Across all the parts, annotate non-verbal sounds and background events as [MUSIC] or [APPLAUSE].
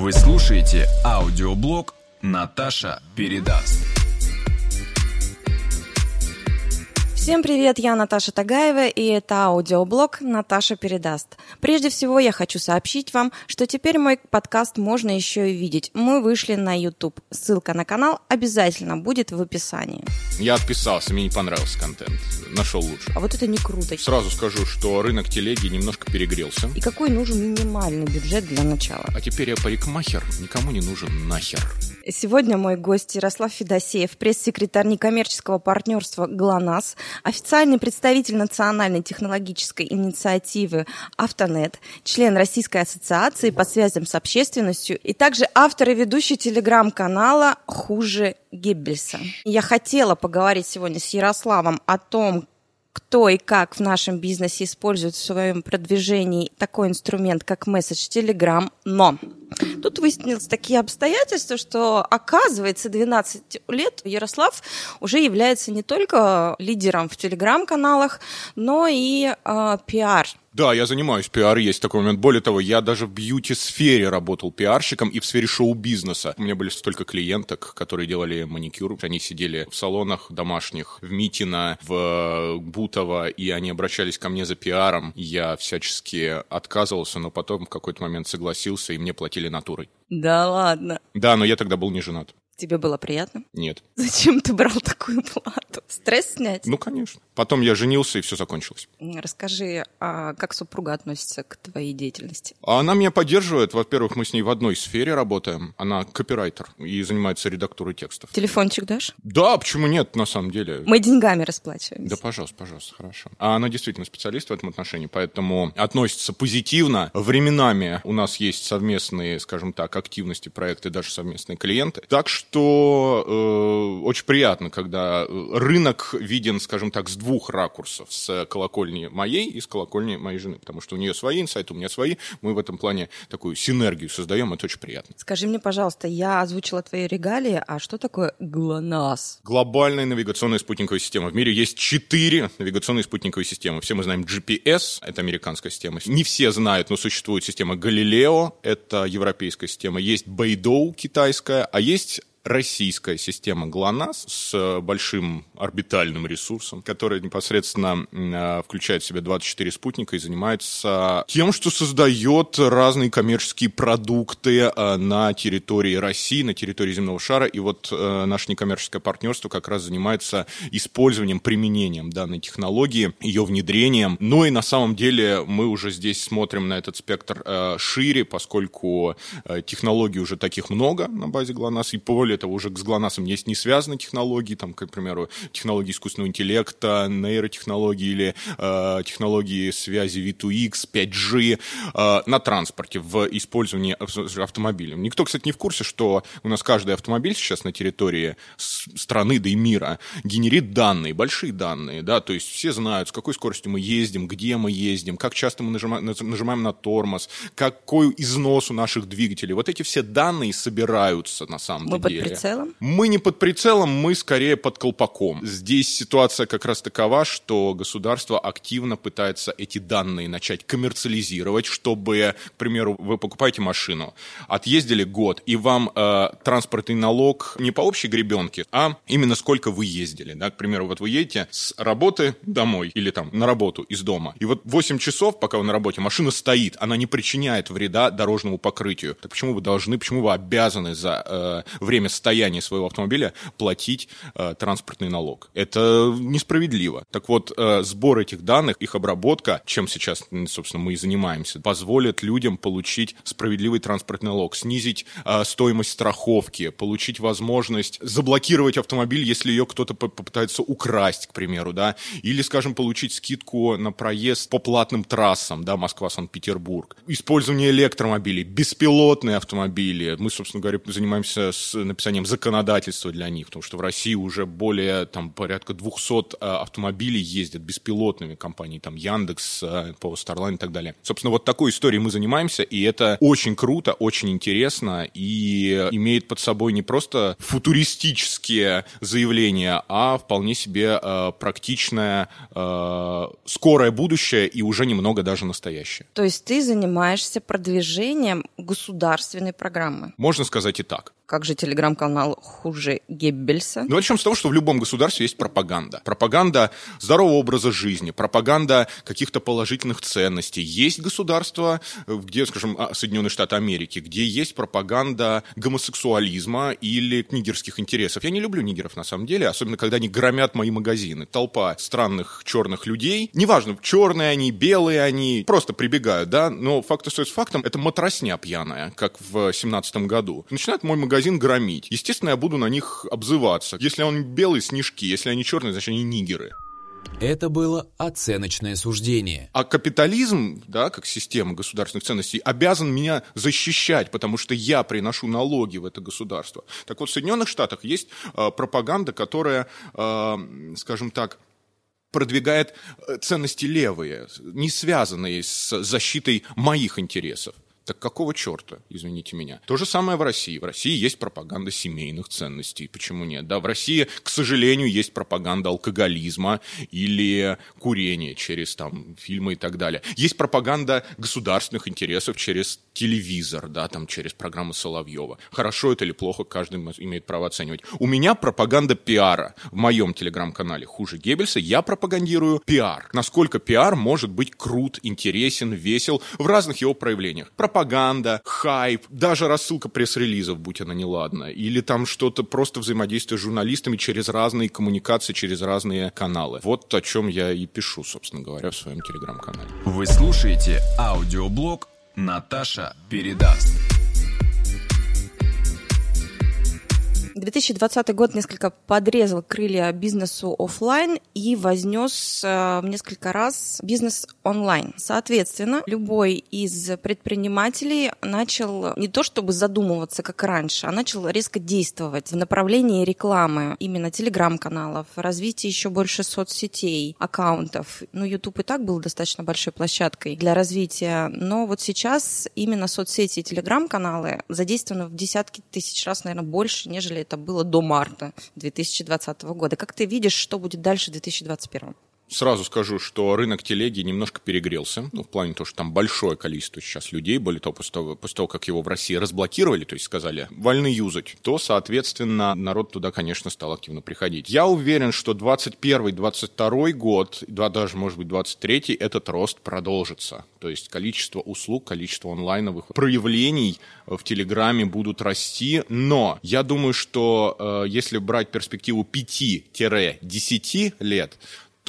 Вы слушаете аудиоблог «Наташа передаст». Всем привет, я Наташа Тагаева, и это аудиоблог «Наташа передаст». Прежде всего, я хочу сообщить вам, что теперь мой подкаст можно еще и видеть. Мы вышли на YouTube. Ссылка на канал обязательно будет в описании. Я отписался, мне не понравился контент. Нашел лучше. А вот это не круто. Сразу скажу, что рынок телеги немножко перегрелся. И какой нужен минимальный бюджет для начала? А теперь я парикмахер, никому не нужен нахер. Сегодня мой гость Ярослав Федосеев, пресс-секретарь некоммерческого партнерства ГЛОНАСС, официальный представитель национальной технологической инициативы «Автонет», член Российской ассоциации по связям с общественностью и также автор и ведущий телеграм-канала «Хуже Геббельса». Я хотела поговорить сегодня с Ярославом о том, кто и как в нашем бизнесе использует в своем продвижении такой инструмент, как месседж Telegram, но Тут выяснилось такие обстоятельства, что, оказывается, 12 лет Ярослав уже является не только лидером в телеграм-каналах, но и э, пиар да, я занимаюсь пиар, есть такой момент. Более того, я даже в бьюти-сфере работал пиарщиком и в сфере шоу-бизнеса. У меня были столько клиенток, которые делали маникюр. Они сидели в салонах домашних, в Митино, в Бутово, и они обращались ко мне за пиаром. Я всячески отказывался, но потом в какой-то момент согласился, и мне платили натурой. Да ладно. Да, но я тогда был не женат. Тебе было приятно? Нет. Зачем ты брал такую плату? Стресс снять? Ну, конечно. Потом я женился, и все закончилось. Расскажи, а как супруга относится к твоей деятельности? Она меня поддерживает. Во-первых, мы с ней в одной сфере работаем. Она копирайтер и занимается редактурой текстов. Телефончик дашь? Да, почему нет, на самом деле? Мы деньгами расплачиваемся. Да, пожалуйста, пожалуйста, хорошо. А она действительно специалист в этом отношении, поэтому относится позитивно. Временами у нас есть совместные, скажем так, активности, проекты, даже совместные клиенты. Так что э, очень приятно, когда рынок виден, скажем так, с двух двух ракурсов, с колокольни моей и с колокольни моей жены, потому что у нее свои инсайты, у меня свои, мы в этом плане такую синергию создаем, это очень приятно. Скажи мне, пожалуйста, я озвучила твои регалии, а что такое ГЛОНАСС? Глобальная навигационная спутниковая система. В мире есть четыре навигационные спутниковые системы. Все мы знаем GPS, это американская система. Не все знают, но существует система Галилео, это европейская система. Есть Бейдоу, китайская, а есть российская система ГЛОНАСС с большим орбитальным ресурсом, который непосредственно а, включает в себя 24 спутника и занимается тем, что создает разные коммерческие продукты а, на территории России, на территории земного шара. И вот наше некоммерческое партнерство как раз занимается использованием, применением данной технологии, ее внедрением. Но и на самом деле мы уже здесь смотрим на этот спектр шире, поскольку технологий уже таких много на базе ГЛОНАСС, и более того, уже с ГЛОНАССом есть не связанные технологии, там, к примеру, технологии искусственного интеллекта, нейротехнологии или э, технологии связи V2X, 5G э, на транспорте в использовании автомобиля. Никто, кстати, не в курсе, что у нас каждый автомобиль сейчас на территории страны, да и мира генерит данные, большие данные, да, то есть все знают, с какой скоростью мы ездим, где мы ездим, как часто мы нажимаем, нажимаем на тормоз, какой износ у наших двигателей. Вот эти все данные собираются на самом мы деле. Под прицелом? Мы не под прицелом, мы скорее под колпаком. Здесь ситуация как раз такова, что государство активно пытается эти данные начать коммерциализировать, чтобы, к примеру, вы покупаете машину, отъездили год, и вам э, транспортный налог не по общей гребенке, а именно сколько вы ездили. Да? К примеру, вот вы едете с работы домой или там на работу из дома, и вот 8 часов, пока вы на работе, машина стоит, она не причиняет вреда дорожному покрытию. Так почему вы должны, почему вы обязаны за э, время состояния своего автомобиля платить э, транспортный налог. Это несправедливо. Так вот, э, сбор этих данных, их обработка, чем сейчас, собственно, мы и занимаемся, позволит людям получить справедливый транспортный налог, снизить э, стоимость страховки, получить возможность заблокировать автомобиль, если ее кто-то попытается украсть, к примеру, да, или, скажем, получить скидку на проезд по платным трассам, да, Москва-Санкт-Петербург. Использование электромобилей, беспилотные автомобили. Мы, собственно говоря, занимаемся с написанием законодательства для них, потому что в России уже более там порядка 200 автомобилей ездят беспилотными компании, там Яндекс, по Starline и так далее. Собственно, вот такой историей мы занимаемся, и это очень круто, очень интересно и имеет под собой не просто футуристические заявления, а вполне себе э, практичное, э, скорое будущее и уже немного даже настоящее. То есть ты занимаешься продвижением государственной программы? Можно сказать и так. Как же телеграм-канал хуже Геббельса? Ну, начнем с того, что в любом государстве есть пропаганда. Пропаганда здорового образа жизни, пропаганда каких-то положительных ценностей. Есть государства, где, скажем, а, Соединенные Штаты Америки, где есть пропаганда гомосексуализма или нигерских интересов. Я не люблю нигеров, на самом деле, особенно когда они громят мои магазины. Толпа странных черных людей, неважно, черные они, белые они, просто прибегают, да, но факт остается фактом, это матросня пьяная, как в семнадцатом году. Начинает мой магазин магазин громить. Естественно, я буду на них обзываться. Если он белый, снежки. Если они черные, значит, они нигеры. Это было оценочное суждение. А капитализм, да, как система государственных ценностей, обязан меня защищать, потому что я приношу налоги в это государство. Так вот, в Соединенных Штатах есть э, пропаганда, которая, э, скажем так, продвигает э, ценности левые, не связанные с защитой моих интересов. Так какого черта, извините меня? То же самое в России. В России есть пропаганда семейных ценностей. Почему нет? Да, в России, к сожалению, есть пропаганда алкоголизма или курения через там фильмы и так далее. Есть пропаганда государственных интересов через телевизор, да, там через программы Соловьева. Хорошо это или плохо, каждый имеет право оценивать. У меня пропаганда пиара. В моем телеграм-канале «Хуже Геббельса» я пропагандирую пиар. Насколько пиар может быть крут, интересен, весел в разных его проявлениях пропаганда, хайп, даже рассылка пресс-релизов, будь она неладна, или там что-то просто взаимодействие с журналистами через разные коммуникации, через разные каналы. Вот о чем я и пишу, собственно говоря, в своем телеграм-канале. Вы слушаете аудиоблог «Наташа передаст». 2020 год несколько подрезал крылья бизнесу офлайн и вознес э, в несколько раз бизнес онлайн. Соответственно, любой из предпринимателей начал не то чтобы задумываться, как раньше, а начал резко действовать в направлении рекламы, именно телеграм-каналов, развития еще больше соцсетей, аккаунтов. Ну, YouTube и так был достаточно большой площадкой для развития, но вот сейчас именно соцсети и телеграм-каналы задействованы в десятки тысяч раз, наверное, больше, нежели это было до марта 2020 года. Как ты видишь, что будет дальше в 2021? Сразу скажу, что рынок телеги немножко перегрелся, ну, в плане того, что там большое количество сейчас людей, более того, после того, после того, как его в России разблокировали, то есть сказали, вольны юзать, то, соответственно, народ туда, конечно, стал активно приходить. Я уверен, что 21-22 год, да, даже, может быть, 23 этот рост продолжится. То есть количество услуг, количество онлайновых проявлений в Телеграме будут расти, но я думаю, что э, если брать перспективу 5-10 лет,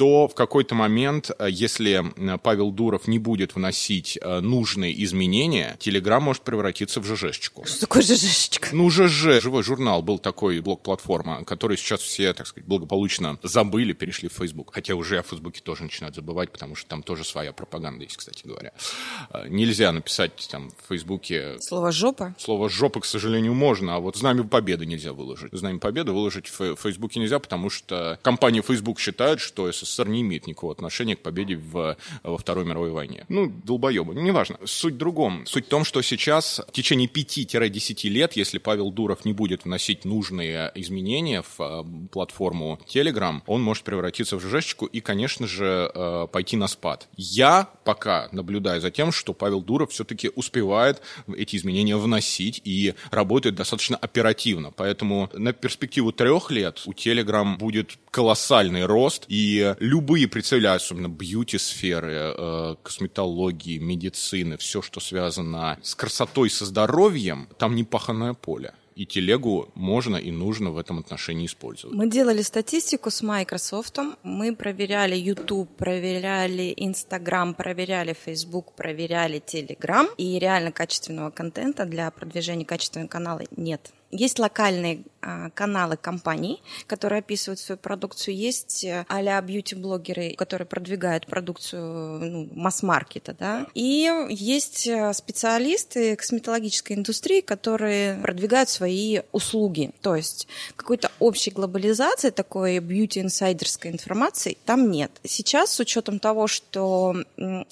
то в какой-то момент, э, если э, Павел Дуров не будет вносить э, нужные изменения, Телеграм может превратиться в ЖЖшечку. Что такое ЖЖшечка? Ну, ЖЖ, живой журнал, был такой блок-платформа, который сейчас все, так сказать, благополучно забыли, перешли в Facebook. Хотя уже о Фейсбуке тоже начинают забывать, потому что там тоже своя пропаганда есть, кстати говоря. Нельзя написать там в Фейсбуке... Слово «жопа»? Слово «жопа», к сожалению, можно, а вот Знамя Победы нельзя выложить. Знамя Победы выложить в Фейсбуке нельзя, потому что компания Facebook считает, что СССР не имеет никакого отношения к победе в, во Второй мировой войне. Ну, долбоебы, ну, неважно. Суть в другом. Суть в том, что сейчас в течение 5-10 лет, если Павел Дуров не будет вносить нужные изменения в э, платформу Telegram, он может превратиться в ЖЖшечку и, конечно же, э, пойти на спад. Я пока наблюдаю за тем, что Павел Дуров все-таки успевает эти изменения вносить и работает достаточно оперативно. Поэтому на перспективу трех лет у Telegram будет колоссальный рост, и любые представители, особенно бьюти-сферы, э, косметологии, медицины, все, что связано с красотой, со здоровьем, там непаханное поле. И телегу можно и нужно в этом отношении использовать. Мы делали статистику с Microsoft, мы проверяли YouTube, проверяли Instagram, проверяли Facebook, проверяли Telegram, и реально качественного контента для продвижения качественного канала нет Есть локальные а, каналы компаний, которые описывают свою продукцию, есть а-ля бьюти-блогеры, которые продвигают продукцию ну, масс-маркета, да, и есть э, специалисты косметологической индустрии, которые продвигают свои услуги, то есть какой-то общей глобализации, такой бьюти-инсайдерской информации там нет. Сейчас с учетом того, что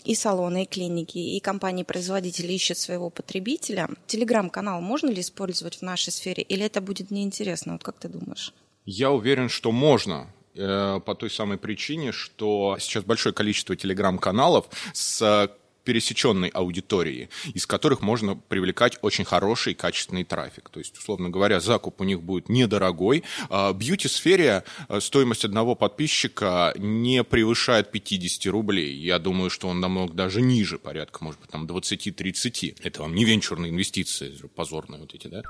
и салоны, и клиники, и компании-производители ищут своего потребителя, телеграм-канал можно ли использовать в нашей сфере, или это будет неинтересно? интересно. Вот как ты думаешь? Я уверен, что можно э, по той самой причине, что сейчас большое количество телеграм-каналов с пересеченной аудиторией, из которых можно привлекать очень хороший качественный трафик. То есть, условно говоря, закуп у них будет недорогой. А в бьюти-сфере э, стоимость одного подписчика не превышает 50 рублей. Я думаю, что он намного даже ниже, порядка, может быть, там 20-30. Это вам не венчурные инвестиции, позорные вот эти, да?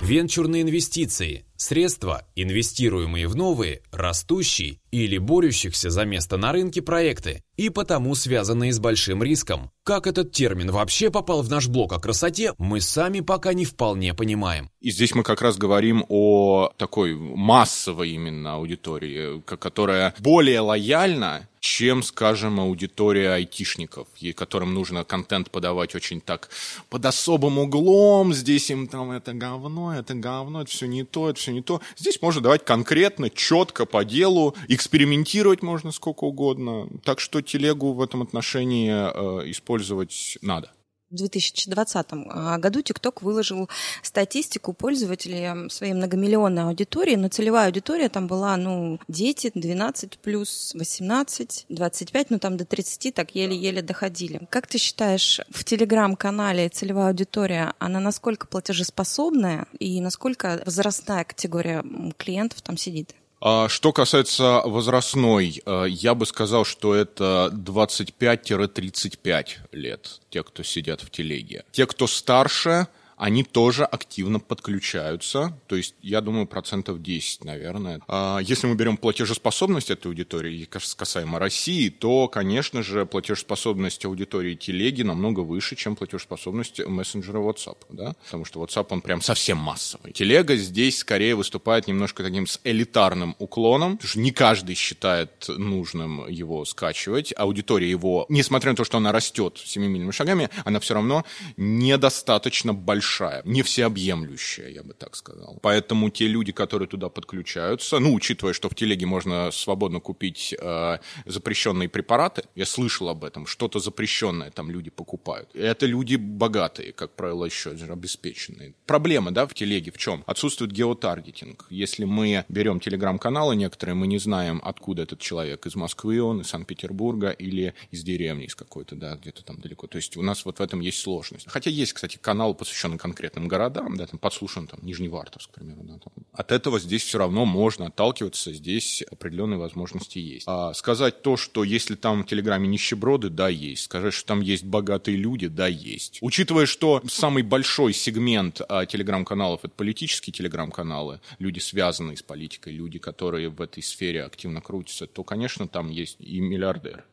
Венчурные инвестиции – средства, инвестируемые в новые, растущие или борющихся за место на рынке проекты, и потому связанные с большим риском. Как этот термин вообще попал в наш блок о красоте, мы сами пока не вполне понимаем. И здесь мы как раз говорим о такой массовой именно аудитории, которая более лояльна чем, скажем, аудитория айтишников, которым нужно контент подавать очень так под особым углом, здесь им там это говно, это говно, это все не то, это все не то. Здесь можно давать конкретно, четко, по делу, экспериментировать можно сколько угодно. Так что телегу в этом отношении э, использовать надо. В 2020 а, году TikTok выложил статистику пользователей своей многомиллионной аудитории, но целевая аудитория там была, ну, дети 12 плюс 18, 25, ну, там до 30 так еле-еле доходили. Как ты считаешь, в Телеграм-канале целевая аудитория, она насколько платежеспособная и насколько возрастная категория клиентов там сидит? А что касается возрастной, э, я бы сказал, что это 25-35 лет, те, кто сидят в телеге. Те, кто старше, они тоже активно подключаются. То есть, я думаю, процентов 10, наверное. А если мы берем платежеспособность этой аудитории, касаемо России, то, конечно же, платежеспособность аудитории телеги намного выше, чем платежеспособность мессенджера WhatsApp. Да? Потому что WhatsApp, он прям совсем массовый. Телега здесь скорее выступает немножко таким с элитарным уклоном, потому что не каждый считает нужным его скачивать. Аудитория его, несмотря на то, что она растет семимильными шагами, она все равно недостаточно большая большая, не всеобъемлющая, я бы так сказал. Поэтому те люди, которые туда подключаются, ну, учитывая, что в телеге можно свободно купить э, запрещенные препараты, я слышал об этом, что-то запрещенное там люди покупают. Это люди богатые, как правило, еще обеспеченные. Проблема, да, в телеге в чем? Отсутствует геотаргетинг. Если мы берем телеграм-каналы некоторые, мы не знаем, откуда этот человек, из Москвы он, из Санкт-Петербурга или из деревни, из какой-то, да, где-то там далеко. То есть у нас вот в этом есть сложность. Хотя есть, кстати, канал, посвященный подслушаны конкретным городам, да, там подслушан там Нижневартовск, к примеру, да, там. От этого здесь все равно можно отталкиваться, здесь определенные возможности есть. А сказать то, что если там в Телеграме нищеброды, да, есть. Сказать, что там есть богатые люди, да, есть. Учитывая, что самый большой сегмент а, телеграм-каналов это политические телеграм-каналы, люди, связанные с политикой, люди, которые в этой сфере активно крутятся, то, конечно, там есть и миллиардеры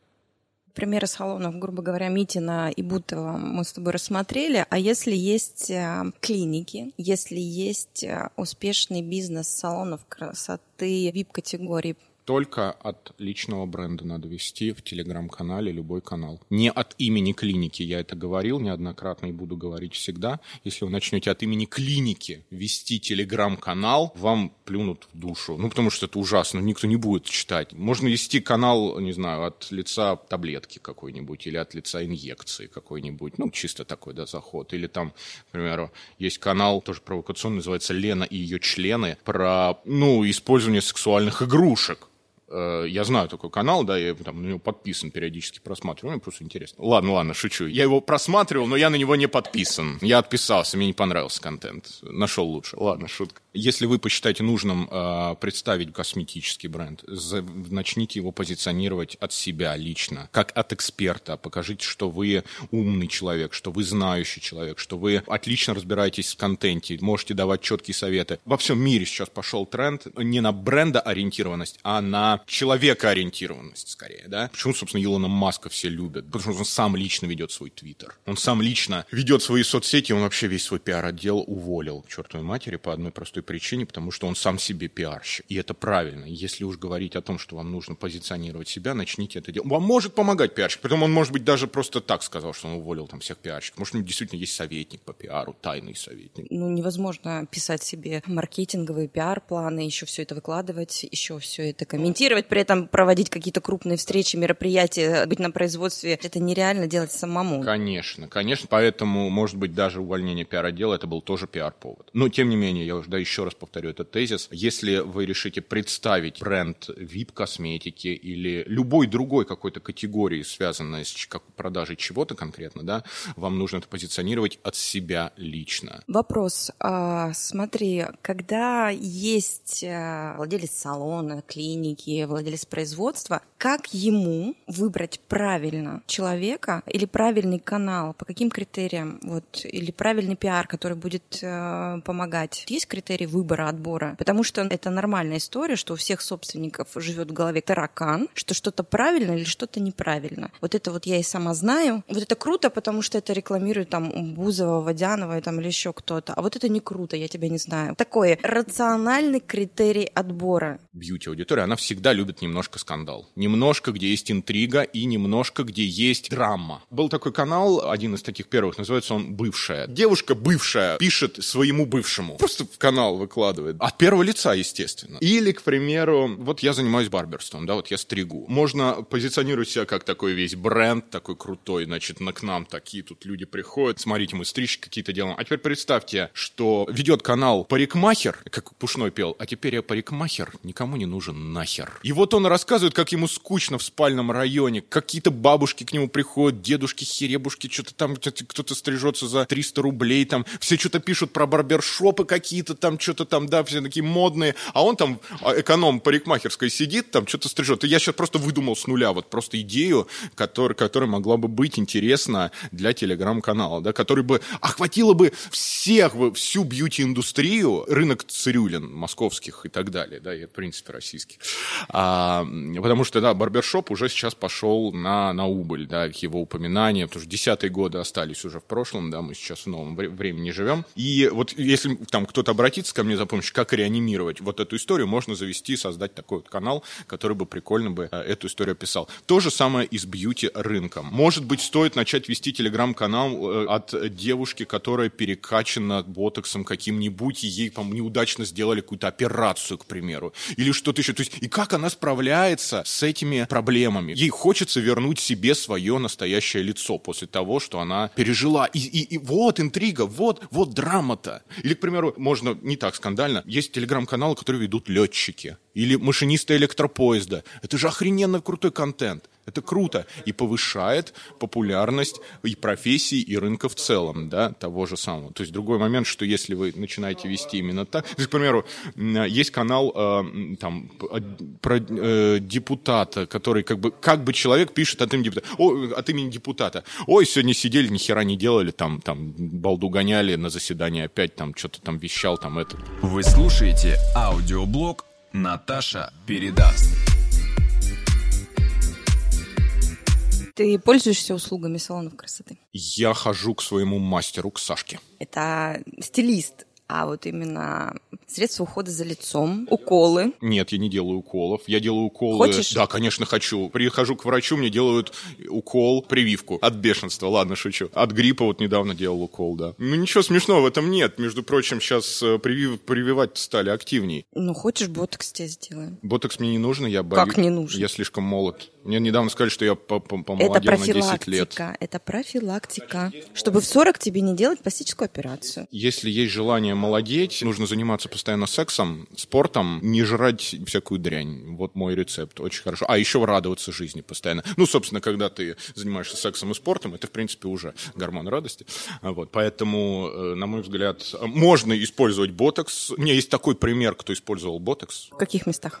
примеры салонов, грубо говоря, Митина и Бутова мы с тобой рассмотрели. А если есть э, клиники, если есть э, успешный бизнес салонов красоты VIP-категории, только от личного бренда надо вести в телеграм-канале любой канал. Не от имени клиники, я это говорил неоднократно и буду говорить всегда. Если вы начнете от имени клиники вести телеграм-канал, вам плюнут в душу. Ну, потому что это ужасно, никто не будет читать. Можно вести канал, не знаю, от лица таблетки какой-нибудь или от лица инъекции какой-нибудь. Ну, чисто такой, да, заход. Или там, к примеру, есть канал, тоже провокационный, называется «Лена и ее члены», про, ну, использование сексуальных игрушек я знаю такой канал, да, я там на него подписан, периодически просматриваю, мне просто интересно. Ладно, ладно, шучу. Я его просматривал, но я на него не подписан. Я отписался, мне не понравился контент. Нашел лучше. Ладно, шутка. Если вы посчитаете нужным э, представить косметический бренд, за, начните его позиционировать от себя лично, как от эксперта. Покажите, что вы умный человек, что вы знающий человек, что вы отлично разбираетесь в контенте, можете давать четкие советы. Во всем мире сейчас пошел тренд не на брендоориентированность, а на человекоориентированность скорее. Да? Почему, собственно, Илона Маска все любят? Потому что он сам лично ведет свой твиттер. Он сам лично ведет свои соцсети, он вообще весь свой пиар-отдел уволил к чертовой матери по одной простой причине, потому что он сам себе пиарщик. И это правильно. Если уж говорить о том, что вам нужно позиционировать себя, начните это делать. Вам может помогать пиарщик. Потом он, может быть, даже просто так сказал, что он уволил там всех пиарщиков. Может, у него действительно есть советник по пиару, тайный советник. Ну, невозможно писать себе маркетинговые пиар-планы, еще все это выкладывать, еще все это комментировать, при этом проводить какие-то крупные встречи, мероприятия, быть на производстве. Это нереально делать самому. Конечно, конечно. Поэтому, может быть, даже увольнение пиар-отдела это был тоже пиар-повод. Но, тем не менее, я уже да, еще раз повторю этот тезис. Если вы решите представить бренд VIP-косметики или любой другой какой-то категории, связанной с продажей чего-то конкретно, да, вам нужно это позиционировать от себя лично. Вопрос. А, смотри, когда есть а, владелец салона, клиники, владелец производства, как ему выбрать правильно человека или правильный канал, по каким критериям, вот, или правильный пиар, который будет э, помогать? Есть критерий выбора, отбора? Потому что это нормальная история, что у всех собственников живет в голове таракан, что что-то правильно или что-то неправильно. Вот это вот я и сама знаю. Вот это круто, потому что это рекламирует там Бузова, Водянова там, или еще кто-то. А вот это не круто, я тебя не знаю. Такой рациональный критерий отбора. Бьюти-аудитория, она всегда любит немножко скандал. Немножко, где есть интрига и немножко, где есть драма. Был такой канал, один из таких первых, называется он «Бывшая». Девушка бывшая пишет своему бывшему. Просто в канал выкладывает. От первого лица, естественно. Или, к примеру, вот я занимаюсь барберством, да, вот я стригу. Можно позиционировать себя как такой весь бренд, такой крутой, значит, на к нам такие тут люди приходят, смотрите, мы стричь какие-то делаем. А теперь представьте, что ведет канал парикмахер, как Пушной пел, а теперь я парикмахер, никому не нужен нахер. И вот он рассказывает, как ему скучно в спальном районе, какие-то бабушки к нему приходят, дедушки, херебушки, что-то там, кто-то стрижется за 300 рублей, там, все что-то пишут про барбершопы какие-то там, что-то там, да, все такие модные, а он там, а, эконом парикмахерской сидит, там, что-то стрижет. И я сейчас просто выдумал с нуля вот просто идею, которая, которая могла бы быть интересна для телеграм-канала, да, который бы охватила бы всех, всю бьюти-индустрию, рынок цирюлин московских и так далее, да, и, в принципе, российских. А, потому что, да, барбершоп уже сейчас пошел на, на убыль, да, его упоминания, потому что десятые годы остались уже в прошлом, да, мы сейчас в новом времени живем. И вот если там кто-то обратится ко мне за помощью, как реанимировать вот эту историю, можно завести, создать такой вот канал, который бы прикольно бы э, эту историю описал. То же самое и с бьюти-рынком. Может быть, стоит начать вести телеграм-канал э, от девушки, которая перекачана ботоксом каким-нибудь, и ей, по неудачно сделали какую-то операцию, к примеру, или что-то еще. То есть, и как она справляется с этими проблемами? Ей хочется вернуть себе свое настоящее лицо после того, что она пережила. И, и, и вот интрига, вот, вот драма-то. Или, к примеру, можно не так скандально, есть телеграм-каналы, которые ведут летчики или машинисты электропоезда. Это же охрененно крутой контент. Это круто и повышает популярность и профессий, и рынка в целом, да, того же самого. То есть другой момент, что если вы начинаете вести именно так, то к примеру, есть канал э, там про э, депутата, который как бы как бы человек пишет от имени депутата, о, от имени депутата. Ой, сегодня сидели, ни хера не делали, там там балду гоняли на заседание опять там что-то там вещал там это. Вы слушаете аудиоблог Наташа передаст. Ты пользуешься услугами салонов красоты? Я хожу к своему мастеру, к Сашке. Это стилист а вот именно средства ухода за лицом, уколы. Нет, я не делаю уколов. Я делаю уколы... Хочешь? Да, конечно, хочу. Прихожу к врачу, мне делают укол, прививку. От бешенства, ладно, шучу. От гриппа вот недавно делал укол, да. Ну, ничего смешного в этом нет. Между прочим, сейчас э, привив... прививать стали активней. Ну, хочешь, ботокс тебе сделаем? Ботокс мне не нужно, я боюсь. Как не нужно? Я слишком молод. Мне недавно сказали, что я помолодел Это на 10 лет. Это профилактика. Чтобы в 40 тебе не делать пластическую операцию. Если есть желание желание молодеть, нужно заниматься постоянно сексом, спортом, не жрать всякую дрянь. Вот мой рецепт, очень хорошо. А еще радоваться жизни постоянно. Ну, собственно, когда ты занимаешься сексом и спортом, это, в принципе, уже гормон радости. Вот, поэтому, э, на мой взгляд, можно использовать ботокс. У меня есть такой пример, кто использовал ботокс. В каких местах?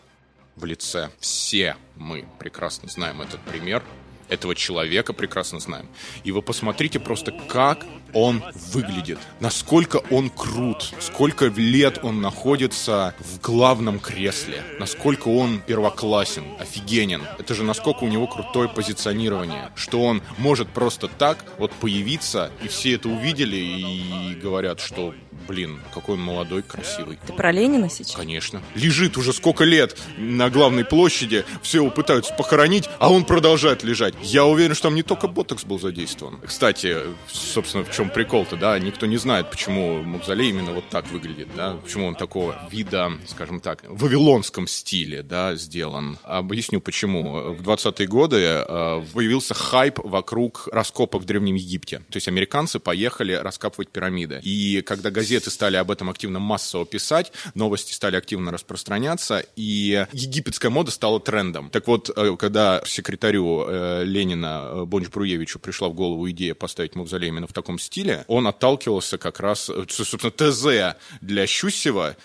В лице. Все мы прекрасно знаем этот пример этого человека прекрасно знаем. И вы посмотрите просто, как он выглядит, насколько он крут, сколько лет он находится в главном кресле, насколько он первоклассен, офигенен. Это же насколько у него крутое позиционирование, что он может просто так вот появиться, и все это увидели и говорят, что Блин, какой он молодой, красивый. Ты про Ленина сейчас? Конечно. Лежит уже сколько лет на главной площади, все его пытаются похоронить, а он продолжает лежать. Я уверен, что там не только ботокс был задействован. Кстати, собственно, в чем прикол-то, да, никто не знает, почему мавзолей именно вот так выглядит, да, почему он такого вида, скажем так, в вавилонском стиле, да, сделан. Объясню почему. В 20-е годы э, появился хайп вокруг раскопок в Древнем Египте. То есть американцы поехали раскапывать пирамиды. И когда газеты газеты стали об этом активно массово писать, новости стали активно распространяться, и египетская мода стала трендом. Так вот, э, когда секретарю э, Ленина э, Бонч Бруевичу пришла в голову идея поставить мавзолей именно в таком стиле, он отталкивался как раз, собственно, ТЗ для Щусева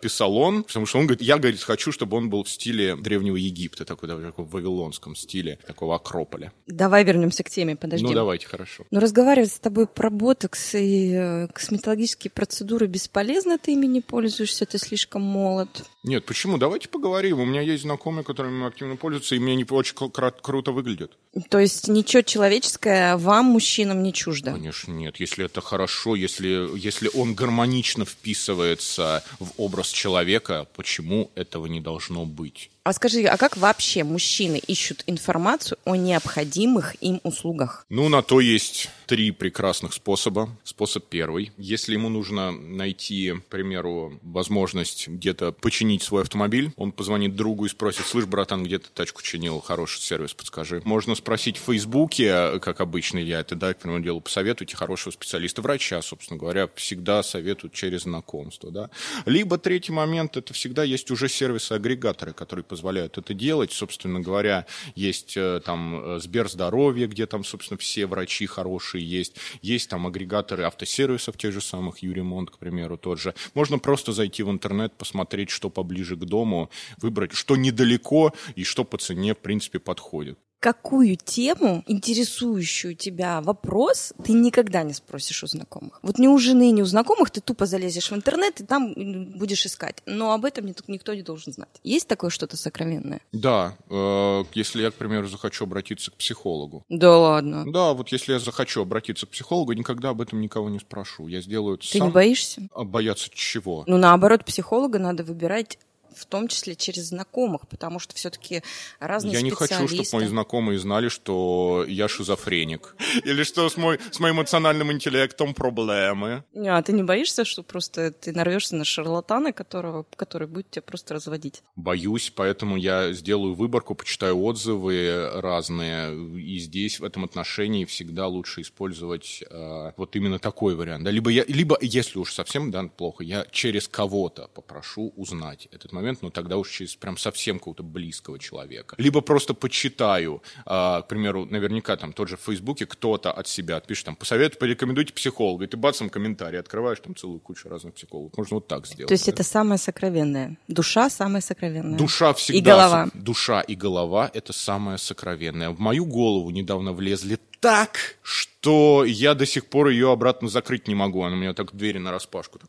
писал он, потому что он говорит, я, говорит, хочу, чтобы он был в стиле Древнего Египта, такой, такой в вавилонском стиле, такого Акрополя. Давай вернемся к теме, подожди. Ну, давайте, хорошо. Ну, разговаривать с тобой про ботокс и косметологические процессы процедуры бесполезно, ты ими не пользуешься, ты слишком молод. Нет, почему? Давайте поговорим. У меня есть знакомые, которыми активно пользуются, и мне не очень кру- круто выглядят. То есть ничего человеческое вам, мужчинам, не чуждо? Конечно, нет. Если это хорошо, если, если он гармонично вписывается в образ человека, почему этого не должно быть? А скажи, а как вообще мужчины ищут информацию о необходимых им услугах? Ну, на то есть три прекрасных способа. Способ первый. Если ему нужно найти, к примеру, возможность где-то починить свой автомобиль, он позвонит другу и спросит, слышь, братан, где ты тачку чинил? Хороший сервис, подскажи. Можно спросить в Фейсбуке, как обычно я это, да, к примеру, делаю, посоветуйте хорошего специалиста, врача, собственно говоря, всегда советуют через знакомство, да. Либо третий момент, это всегда есть уже сервисы-агрегаторы, которые позволяют это делать. Собственно говоря, есть э, там э, Сберздоровье, где там, собственно, все врачи хорошие есть. Есть там агрегаторы автосервисов тех же самых, Юремонт, к примеру, тот же. Можно просто зайти в интернет, посмотреть, что поближе к дому, выбрать, что недалеко и что по цене, в принципе, подходит какую тему, интересующую тебя вопрос, ты никогда не спросишь у знакомых. Вот ни у жены, ни у знакомых ты тупо залезешь в интернет и там будешь искать. Но об этом никто не должен знать. Есть такое что-то сокровенное? Да. Э, если я, к примеру, захочу обратиться к психологу. Да ладно? Да, вот если я захочу обратиться к психологу, никогда об этом никого не спрошу. Я сделаю это Ты сам. не боишься? А бояться чего? Ну, наоборот, психолога надо выбирать в том числе через знакомых, потому что все-таки разные Я не хочу, чтобы мои знакомые знали, что я шизофреник. [LAUGHS] Или что с, мой, с моим эмоциональным интеллектом проблемы. А ты не боишься, что просто ты нарвешься на шарлатана, которого, который будет тебя просто разводить? Боюсь, поэтому я сделаю выборку, почитаю отзывы разные. И здесь в этом отношении всегда лучше использовать э, вот именно такой вариант. Да? Либо, я, либо, если уж совсем да, плохо, я через кого-то попрошу узнать этот момент момент, но тогда уж через прям совсем какого-то близкого человека. Либо просто почитаю, а, к примеру, наверняка там тот же в Фейсбуке кто-то от себя пишет, там, посоветуйте, порекомендуйте психолога, и ты бацом комментарий открываешь, там целую кучу разных психологов. Можно вот так сделать. То есть да? это самое сокровенное. Душа самая сокровенная. Душа всегда. И голова. Душа и голова — это самое сокровенное. В мою голову недавно влезли так, что я до сих пор ее обратно закрыть не могу. Она у меня так в двери на распашку. Так,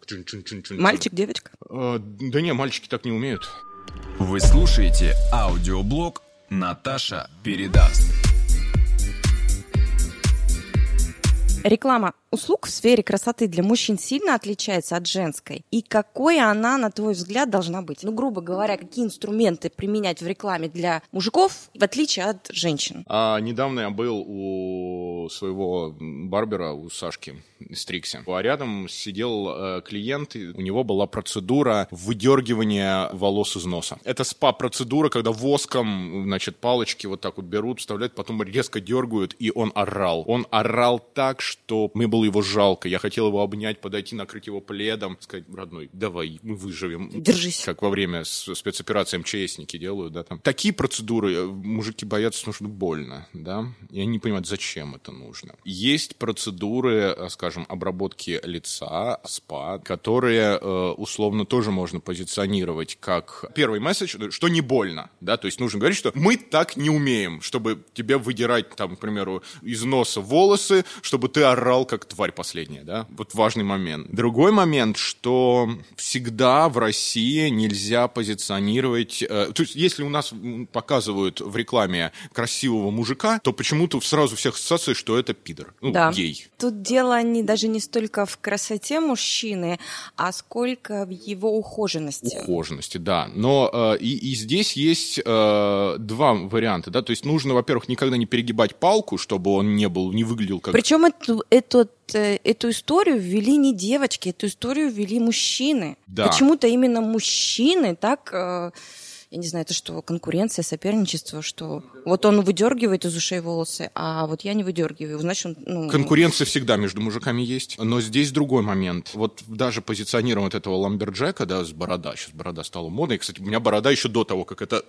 Мальчик, девочка? Э, да не, мальчики так не умеют. Вы слушаете аудиоблог «Наташа передаст». Реклама услуг в сфере красоты для мужчин сильно отличается от женской? И какой она, на твой взгляд, должна быть? Ну, грубо говоря, какие инструменты применять в рекламе для мужиков, в отличие от женщин? А, недавно я был у своего барбера, у Сашки Стрикси. А рядом сидел э, клиент, у него была процедура выдергивания волос из носа. Это спа-процедура, когда воском, значит, палочки вот так вот берут, вставляют, потом резко дергают, и он орал. Он орал так, что мне было было его жалко, я хотел его обнять, подойти, накрыть его пледом, сказать, родной, давай, мы выживем. Держись. Как во время спецоперации МЧСники делают, да, там. Такие процедуры э, мужики боятся, потому что больно, да, и они не понимают, зачем это нужно. Есть процедуры, э, скажем, обработки лица, спа, которые э, условно тоже можно позиционировать как первый месседж, что не больно, да, то есть нужно говорить, что мы так не умеем, чтобы тебе выдирать, там, к примеру, из носа волосы, чтобы ты орал как тварь последняя, да, вот важный момент. Другой момент, что всегда в России нельзя позиционировать, э, то есть если у нас показывают в рекламе красивого мужика, то почему-то сразу всех ассоциаций, что это пидор, ну, да. гей. Тут дело не, даже не столько в красоте мужчины, а сколько в его ухоженности. Ухоженности, да. Но э, и, и здесь есть э, два варианта, да, то есть нужно, во-первых, никогда не перегибать палку, чтобы он не был, не выглядел как... Причем эту, эту, э, эту историю ввели не девочки, эту историю ввели мужчины. Да. Почему-то именно мужчины так... Э, я не знаю, это что, конкуренция, соперничество, что вот он выдергивает из ушей волосы, а вот я не выдергиваю, значит он... Ну... Конкуренция всегда между мужиками есть, но здесь другой момент. Вот даже позиционирование вот этого ламберджека, да, с борода, сейчас борода стала модной, кстати, у меня борода еще до того, как это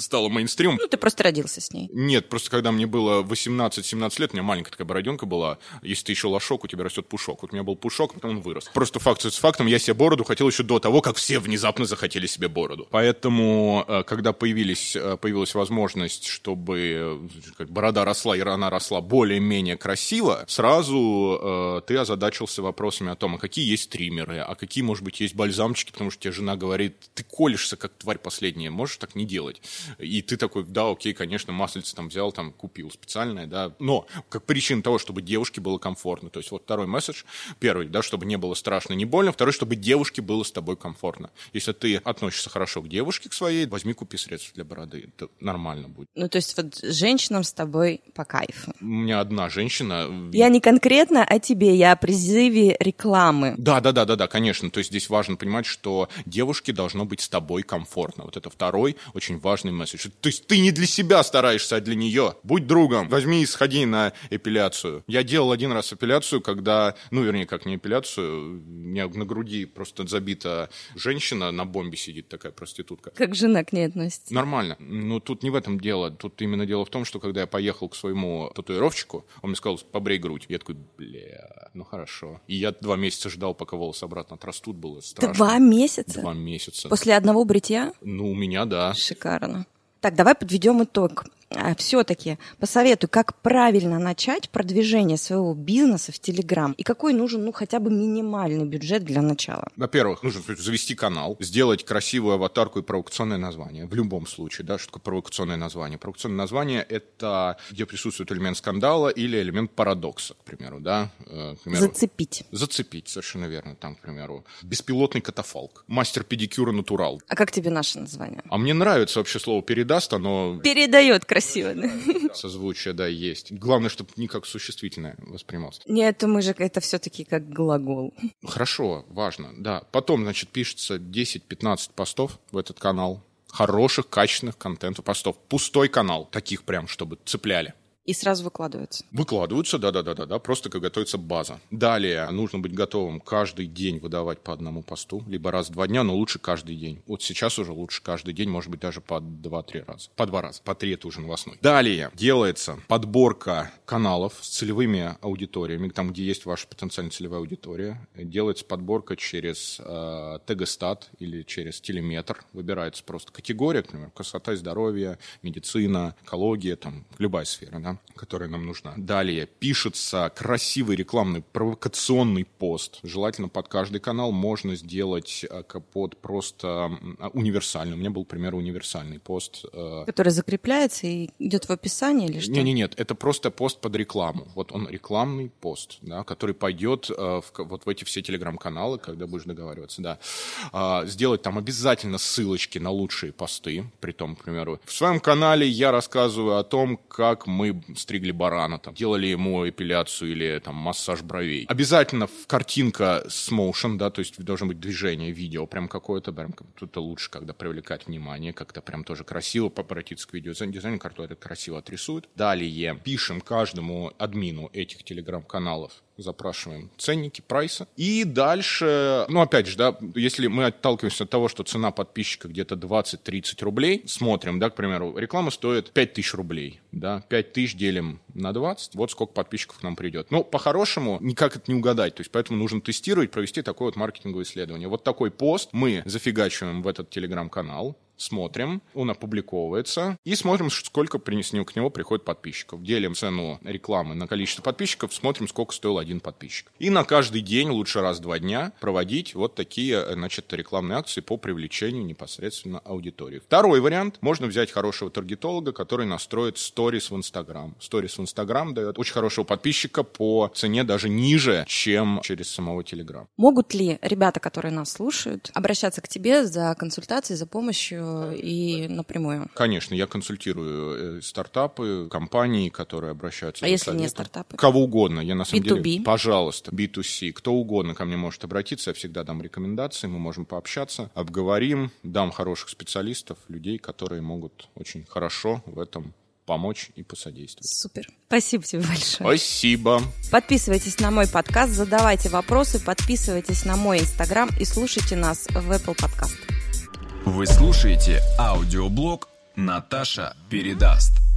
стала мейнстримом. Ну, ты просто родился с ней. Нет, просто когда мне было 18-17 лет, у меня маленькая такая бороденка была. Если ты еще лошок, у тебя растет пушок. Вот у меня был пушок, потом он вырос. Просто факт с фактом, я себе бороду хотел еще до того, как все внезапно захотели себе бороду. Поэтому, э, когда появились, э, появилась возможность, чтобы э, борода росла, и она росла более-менее красиво, сразу э, ты озадачился вопросами о том, а какие есть стримеры, а какие, может быть, есть бальзамчики, потому что тебе жена говорит, ты колешься, как тварь последняя, можешь так не делать. И ты такой, да, окей, конечно, маслице там взял, там купил специальное, да. Но как причина того, чтобы девушке было комфортно. То есть вот второй месседж. Первый, да, чтобы не было страшно, не больно. Второй, чтобы девушке было с тобой комфортно. Если ты относишься хорошо к девушке, к своей, возьми, купи средства для бороды. Это нормально будет. Ну, то есть вот женщинам с тобой по кайфу. У меня одна женщина... Я не конкретно о тебе, я о призыве рекламы. Да, да, да, да, да, конечно. То есть здесь важно понимать, что девушке должно быть с тобой комфортно. Вот это второй очень важный месседж. То есть ты не для себя стараешься, а для нее. Будь другом. Возьми и сходи на эпиляцию. Я делал один раз эпиляцию, когда, ну, вернее, как не эпиляцию, у меня на груди просто забита женщина, на бомбе сидит такая проститутка. Как жена к ней относится? Нормально. Ну, тут не в этом дело. Тут именно дело в том, что когда я поехал к своему татуировщику, он мне сказал, побрей грудь. Я такой, бля, ну хорошо. И я два месяца ждал, пока волосы обратно отрастут, было страшно. Два месяца? Два месяца. После одного бритья? Ну, у меня, да. Шикарно. Так, давай подведем итог. А, все-таки посоветуй, как правильно начать продвижение своего бизнеса в Телеграм и какой нужен, ну, хотя бы минимальный бюджет для начала? Во-первых, нужно завести канал, сделать красивую аватарку и провокационное название. В любом случае, да, что такое провокационное название? Провокационное название — это где присутствует элемент скандала или элемент парадокса, к примеру, да. Э, к примеру, зацепить. Зацепить, совершенно верно. Там, к примеру, беспилотный катафалк, мастер педикюра натурал. А как тебе наше название? А мне нравится вообще слово «передаст», оно... Передает красиво красиво, да? Созвучие, да, есть. Главное, чтобы не как существительное воспринималось. Нет, мы же это все-таки как глагол. Хорошо, важно, да. Потом, значит, пишется 10-15 постов в этот канал. Хороших, качественных контентов, постов. Пустой канал, таких прям, чтобы цепляли. И сразу выкладываются. Выкладываются, да-да-да, да, просто как готовится база. Далее нужно быть готовым каждый день выдавать по одному посту, либо раз в два дня, но лучше каждый день. Вот сейчас уже лучше каждый день, может быть, даже по два-три раза. По два раза, по три это уже новостной. Далее делается подборка каналов с целевыми аудиториями, там, где есть ваша потенциальная целевая аудитория. Делается подборка через э, Тегостат или через телеметр. Выбирается просто категория, например, красота и здоровье, медицина, экология, там, любая сфера, да которая нам нужна. Далее пишется красивый рекламный провокационный пост. Желательно под каждый канал можно сделать э, под просто универсальный. У меня был, к примеру, универсальный пост. Э, который закрепляется и идет в описании или что? Нет, нет, нет, это просто пост под рекламу. Вот он рекламный пост, да, который пойдет э, в, вот в эти все телеграм-каналы, когда будешь договариваться, да. А, сделать там обязательно ссылочки на лучшие посты, при том, к примеру, в своем канале я рассказываю о том, как мы стригли барана, там, делали ему эпиляцию или там массаж бровей. Обязательно картинка с motion, да, то есть должно быть движение, видео прям какое-то, прям это лучше, когда привлекать внимание, как-то прям тоже красиво обратиться к видеодизайну, карту это красиво отрисует. Далее пишем каждому админу этих телеграм-каналов запрашиваем ценники, прайсы. И дальше, ну, опять же, да, если мы отталкиваемся от того, что цена подписчика где-то 20-30 рублей, смотрим, да, к примеру, реклама стоит 5000 рублей, да, 5000 делим на 20, вот сколько подписчиков к нам придет. Но по-хорошему никак это не угадать, то есть поэтому нужно тестировать, провести такое вот маркетинговое исследование. Вот такой пост мы зафигачиваем в этот телеграм-канал, смотрим, он опубликовывается, и смотрим, сколько принесли к нему приходит подписчиков. Делим цену рекламы на количество подписчиков, смотрим, сколько стоил один подписчик. И на каждый день, лучше раз в два дня, проводить вот такие, значит, рекламные акции по привлечению непосредственно аудитории. Второй вариант. Можно взять хорошего таргетолога, который настроит сторис в Инстаграм. Сторис в Инстаграм дает очень хорошего подписчика по цене даже ниже, чем через самого Телеграм. Могут ли ребята, которые нас слушают, обращаться к тебе за консультацией, за помощью и напрямую? Конечно, я консультирую э, стартапы, компании, которые обращаются. А если советом. не стартапы? Кого угодно. Я на самом B2B? деле, пожалуйста, B2C. Кто угодно ко мне может обратиться, я всегда дам рекомендации, мы можем пообщаться, обговорим, дам хороших специалистов, людей, которые могут очень хорошо в этом помочь и посодействовать. Супер. Спасибо тебе большое. Спасибо. Подписывайтесь на мой подкаст, задавайте вопросы, подписывайтесь на мой инстаграм и слушайте нас в Apple Podcast. Вы слушаете аудиоблог «Наташа передаст».